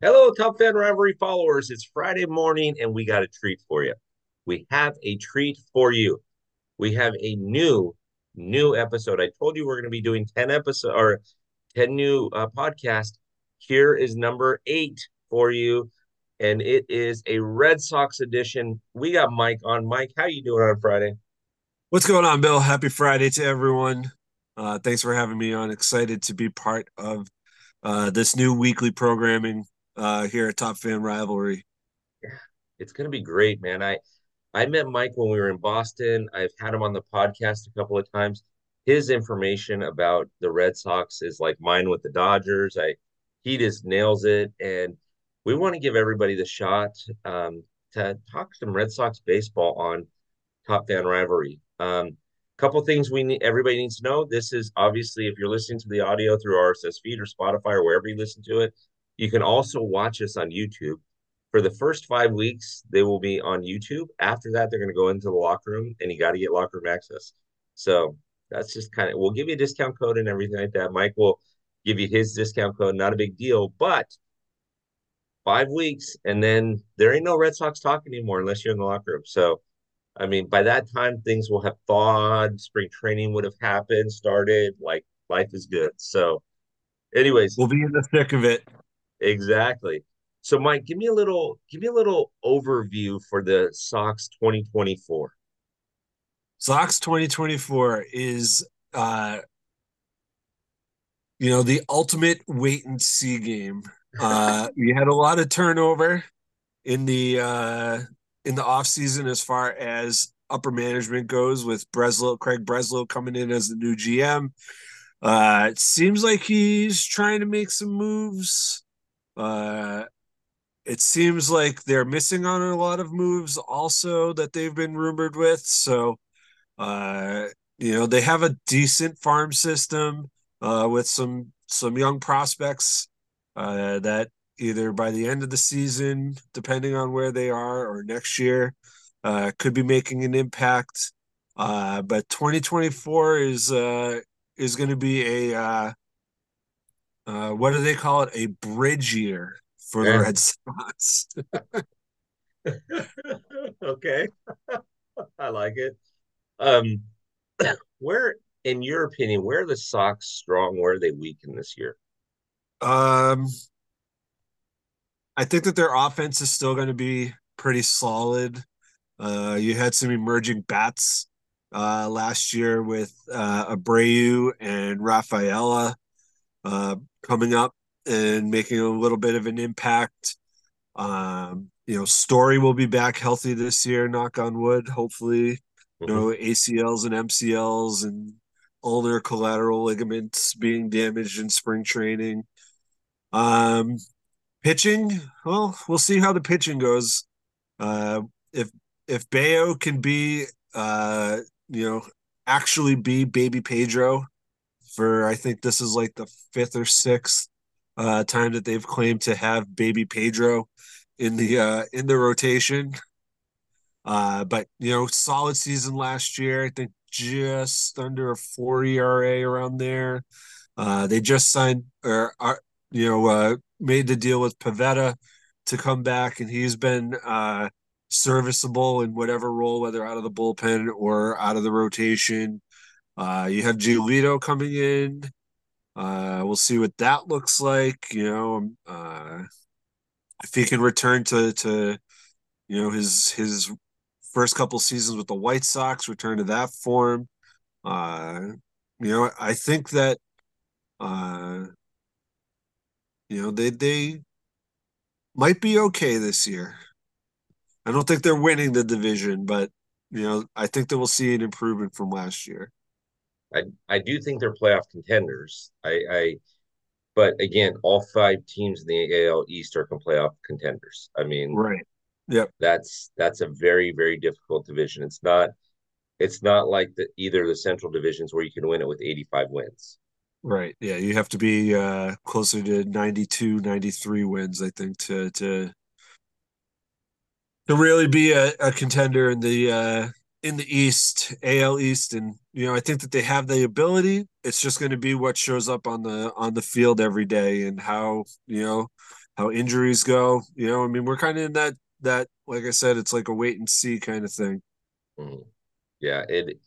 Hello, Top Fan Rivalry followers. It's Friday morning and we got a treat for you. We have a treat for you. We have a new, new episode. I told you we're going to be doing 10 episodes or 10 new uh, podcasts. Here is number eight for you. And it is a Red Sox edition. We got Mike on. Mike, how you doing on Friday? What's going on, Bill? Happy Friday to everyone. Uh, thanks for having me on. Excited to be part of uh, this new weekly programming uh, here at Top Fan Rivalry. Yeah, it's to be great, man. I I met Mike when we were in Boston. I've had him on the podcast a couple of times. His information about the Red Sox is like mine with the Dodgers. I he just nails it, and we want to give everybody the shot um, to talk some Red Sox baseball on Top Fan Rivalry. Um, couple things we need everybody needs to know. This is obviously if you're listening to the audio through RSS feed or Spotify or wherever you listen to it, you can also watch us on YouTube. For the first five weeks, they will be on YouTube. After that, they're going to go into the locker room, and you got to get locker room access. So that's just kind of. We'll give you a discount code and everything like that. Mike will give you his discount code. Not a big deal, but five weeks, and then there ain't no Red Sox talk anymore unless you're in the locker room. So, I mean, by that time, things will have thawed. Spring training would have happened, started. Like life is good. So, anyways, we'll be in the thick of it. Exactly. So, Mike, give me a little give me a little overview for the Sox 2024. Sox 2024 is uh you know the ultimate wait and see game. Uh you had a lot of turnover in the uh in the off season as far as upper management goes with Breslow, Craig Breslow coming in as the new GM. Uh it seems like he's trying to make some moves uh, it seems like they're missing on a lot of moves also that they've been rumored with. So, uh, you know, they have a decent farm system uh, with some some young prospects uh, that either by the end of the season, depending on where they are, or next year, uh, could be making an impact. Uh, but 2024 is uh, is going to be a uh, what do they call it? A bridge year for yeah. the Red Sox. okay, I like it. Um, where, in your opinion, where are the Sox strong? Where are they weak in this year? Um, I think that their offense is still going to be pretty solid. Uh, you had some emerging bats uh, last year with uh, Abreu and Rafaela uh, coming up and making a little bit of an impact. Um, you know, Story will be back healthy this year, knock on wood, hopefully. Mm-hmm. No ACLs and MCLs and ulnar collateral ligaments being damaged in spring training. Um, pitching, well, we'll see how the pitching goes. Uh, if if Bello can be, uh, you know, actually be Baby Pedro, for I think this is like the fifth or sixth uh, time that they've claimed to have baby Pedro in the uh, in the rotation. Uh, but you know, solid season last year. I think just under a four ERA around there. Uh, they just signed or are, uh, you know uh, made the deal with Pivetta to come back, and he's been uh, serviceable in whatever role, whether out of the bullpen or out of the rotation. Uh, you have Giolito coming in. Uh, we'll see what that looks like. You know, um, uh, if he can return to to you know his his first couple seasons with the White Sox, return to that form. Uh, you know, I think that uh, you know they they might be okay this year. I don't think they're winning the division, but you know, I think that we'll see an improvement from last year. I I do think they're playoff contenders. I, I but again, all five teams in the AL East are playoff contenders. I mean, right. Yep. That's that's a very very difficult division. It's not it's not like the either the central divisions where you can win it with 85 wins. Right. Yeah, you have to be uh closer to 92 93 wins I think to to to really be a, a contender in the uh in the East, AL East, and you know I think that they have the ability. It's just going to be what shows up on the on the field every day and how you know how injuries go. You know, I mean, we're kind of in that that like I said, it's like a wait and see kind of thing. Mm-hmm. Yeah, it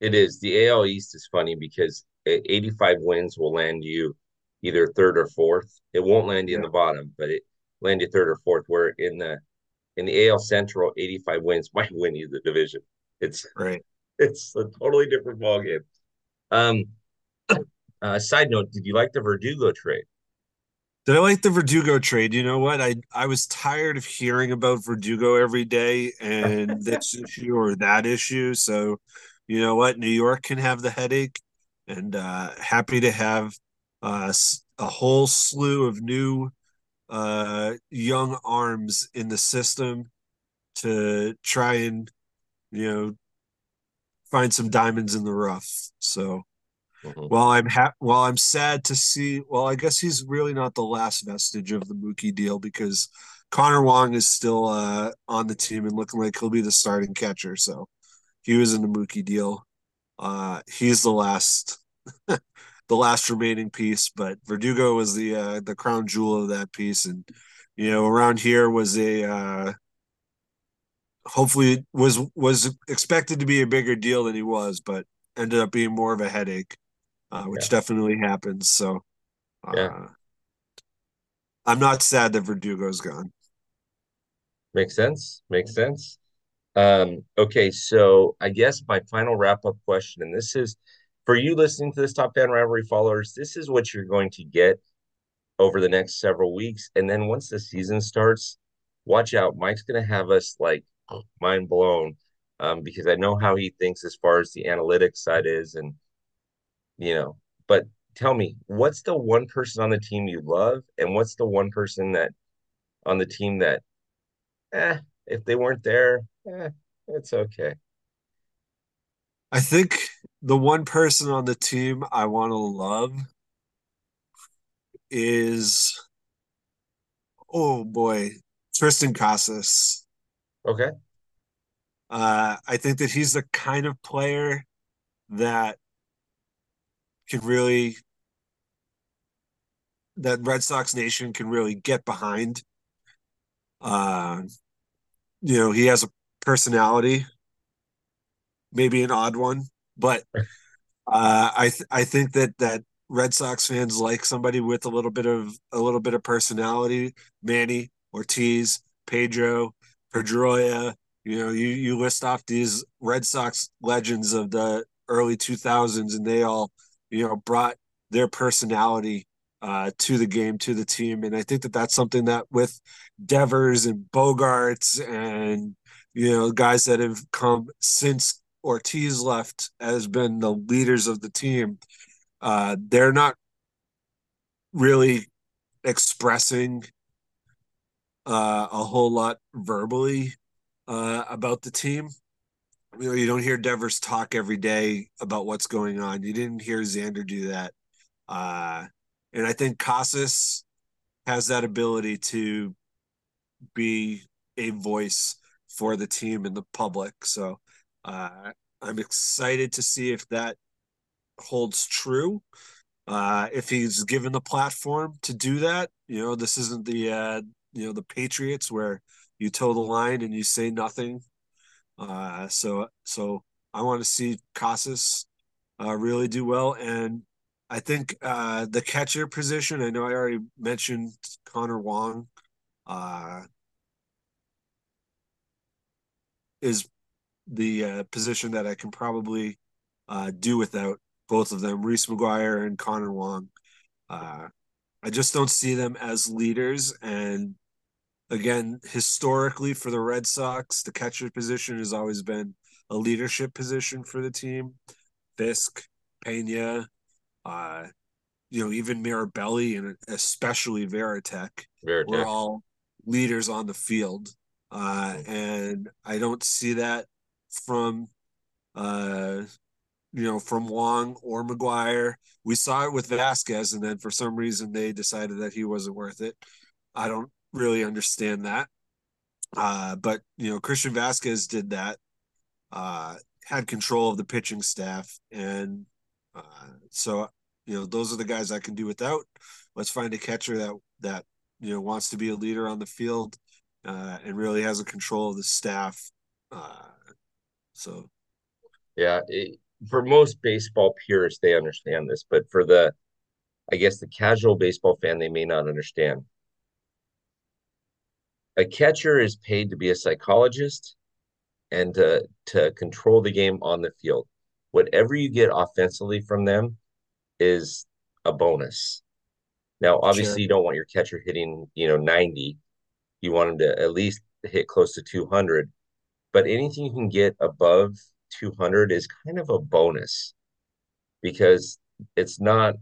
it is. The AL East is funny because 85 wins will land you either third or fourth. It won't land you yeah. in the bottom, but it land you third or fourth. Where in the in the AL Central, 85 wins might win you the division. It's right. It's a totally different ballgame. Um, uh, side note: Did you like the Verdugo trade? Did I like the Verdugo trade? You know what? I I was tired of hearing about Verdugo every day and this issue or that issue. So, you know what? New York can have the headache, and uh, happy to have uh, a whole slew of new uh, young arms in the system to try and you know find some diamonds in the rough. So Mm-hmm. While I'm ha- while I'm sad to see, well, I guess he's really not the last vestige of the Mookie deal because Connor Wong is still uh, on the team and looking like he'll be the starting catcher. So he was in the Mookie deal. Uh, he's the last, the last remaining piece. But Verdugo was the uh, the crown jewel of that piece, and you know around here was a uh, hopefully was was expected to be a bigger deal than he was, but ended up being more of a headache uh, which yeah. definitely happens. So, uh, yeah. I'm not sad that Verdugo's gone. Makes sense. Makes sense. Um, okay, so I guess my final wrap up question, and this is for you listening to this Top Fan Rivalry followers, this is what you're going to get over the next several weeks. And then once the season starts, watch out. Mike's going to have us like mind blown um, because I know how he thinks as far as the analytics side is. And you know, but tell me, what's the one person on the team you love, and what's the one person that on the team that, eh, if they weren't there, eh, it's okay. I think the one person on the team I want to love is, oh boy, Triston Casas. Okay. Uh, I think that he's the kind of player that can really that Red Sox Nation can really get behind. Uh, you know, he has a personality, maybe an odd one, but uh, I th- I think that that Red Sox fans like somebody with a little bit of a little bit of personality. Manny Ortiz, Pedro, Pedroia. You know, you you list off these Red Sox legends of the early 2000s, and they all you know, brought their personality uh, to the game, to the team. And I think that that's something that with Devers and Bogaerts and, you know, guys that have come since Ortiz left has been the leaders of the team. Uh, they're not really expressing uh, a whole lot verbally uh, about the team you know, you don't hear Devers talk every day about what's going on. You didn't hear Xander do that. Uh, and I think Casas has that ability to be a voice for the team and the public. So uh, I'm excited to see if that holds true. Uh, if he's given the platform to do that, you know, this isn't the uh, you know the Patriots where you toe the line and you say nothing uh, so so I want to see Casas uh, really do well, and I think uh, the catcher position. I know I already mentioned Connor Wong. Uh, is the uh, position that I can probably uh, do without both of them, Reese McGuire and Connor Wong. Uh, I just don't see them as leaders, and again, historically for the Red Sox, the catcher position has always been a leadership position for the team. Fisk, Pena, uh, you know, even Mirabelli and especially Veritek, Varitek. were all leaders on the field. Uh, and I don't see that from uh, you know, from Wong or McGuire. We saw it with Vázquez, and then for some reason they decided that he wasn't worth it. I don't really understand that. Uh, but you know, Christian Vázquez did that, uh, had control of the pitching staff, and uh, so you know, those are the guys I can do without. Let's find a catcher that that you know wants to be a leader on the field uh, and really has a control of the staff. Uh, so, yeah, it, for most baseball purists, they understand this, but for the, I guess, the casual baseball fan, they may not understand. A catcher is paid to be a psychologist and to to control the game on the field. Whatever you get offensively from them is a bonus. Now, obviously, sure. you don't want your catcher hitting, you know, 90. You want him to at least hit close to 200. But anything you can get above 200 is kind of a bonus because it's not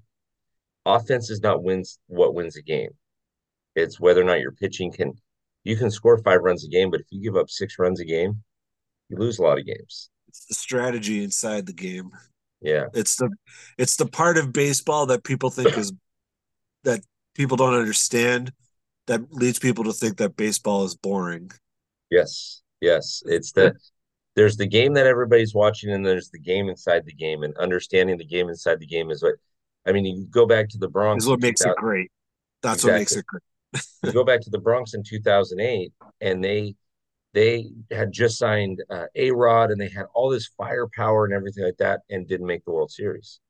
offense is not wins what wins a game. It's whether or not your pitching can you can score five runs a game, but if you give up six runs a game, you lose a lot of games. It's the strategy inside the game. Yeah. It's the it's the part of baseball that people think is that people don't understand that leads people to think that baseball is boring. Yes. Yes. It's the there's the game that everybody's watching and there's the game inside the game and understanding the game inside the game is what I mean you go back to the Bronx. Is what makes it great. That's exactly. what makes it great. you go back to the Bronx in 2008 and they they had just signed uh, A Rod and they had all this firepower and everything like that and didn't make the World Series.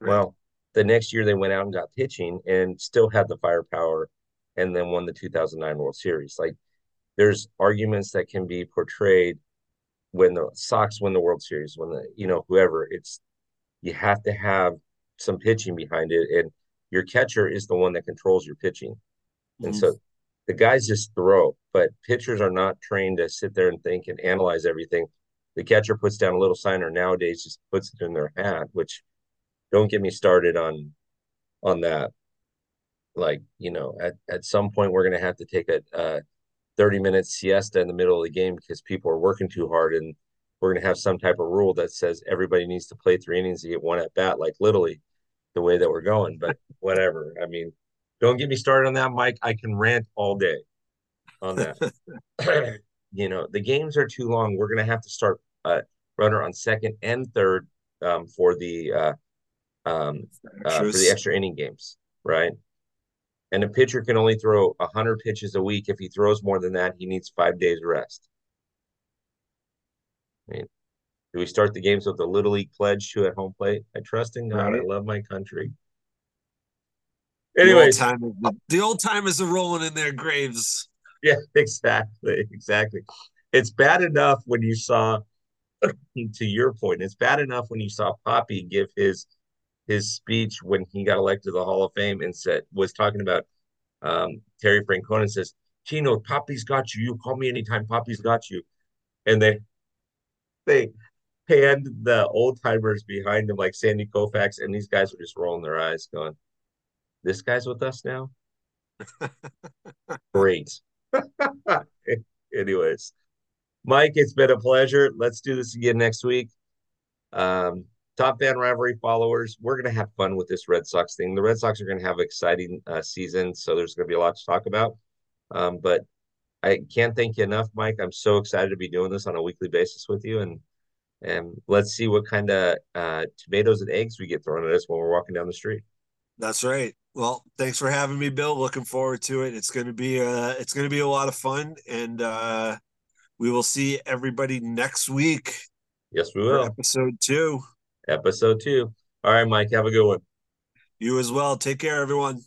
Right. Well, the next year they went out and got pitching and still had the firepower and then won the 2009 World Series. Like there's arguments that can be portrayed when the Sox win the World Series, when the, you know, whoever, it's, you have to have some pitching behind it. And your catcher is the one that controls your pitching. Mm-hmm. And so the guys just throw, but pitchers are not trained to sit there and think and analyze everything. The catcher puts down a little sign or nowadays just puts it in their hat, which don't get me started on on that. Like, you know, at, at some point we're gonna have to take a, a 30 minute siesta in the middle of the game because people are working too hard and we're gonna have some type of rule that says everybody needs to play three innings to get one at bat, like literally the way that we're going. But whatever. I mean, don't get me started on that, Mike. I can rant all day on that. you know, the games are too long. We're gonna have to start uh, runner on second and third um, for the uh, um, uh, for the extra inning games, right? And a pitcher can only throw hundred pitches a week. If he throws more than that, he needs five days rest. I mean, do we start the games with the little league pledge to at home plate? I trust in God. Right. I love my country. Anyways, the old, time, the old timers are rolling in their graves. Yeah, exactly, exactly. It's bad enough when you saw, to your point, it's bad enough when you saw Papi give his his speech when he got elected to the Hall of Fame and said was talking about um, Terry Francona says, Chino, Papi's got you. You call me anytime. Papi's got you. And they they panned the old timers behind him like Sandy Koufax, and these guys were just rolling their eyes, going, this guy's with us now. Great. Anyways, Mike, it's been a pleasure. Let's do this again next week. Um, top fan rivalry followers, we're going to have fun with this Red Sox thing. The Red Sox are going to have an exciting uh, season, so there's going to be a lot to talk about. Um, but I can't thank you enough, Mike. I'm so excited to be doing this on a weekly basis with you, and and let's see what kind of uh, tomatoes and eggs we get thrown at us when we're walking down the street. That's right. Well, thanks for having me, Bill. Looking forward to it. It's going to be uh it's going to be a lot of fun and uh we will see everybody next week. Yes, we will. Episode 2. Episode 2. All right, Mike, have a good one. You as well. Take care everyone.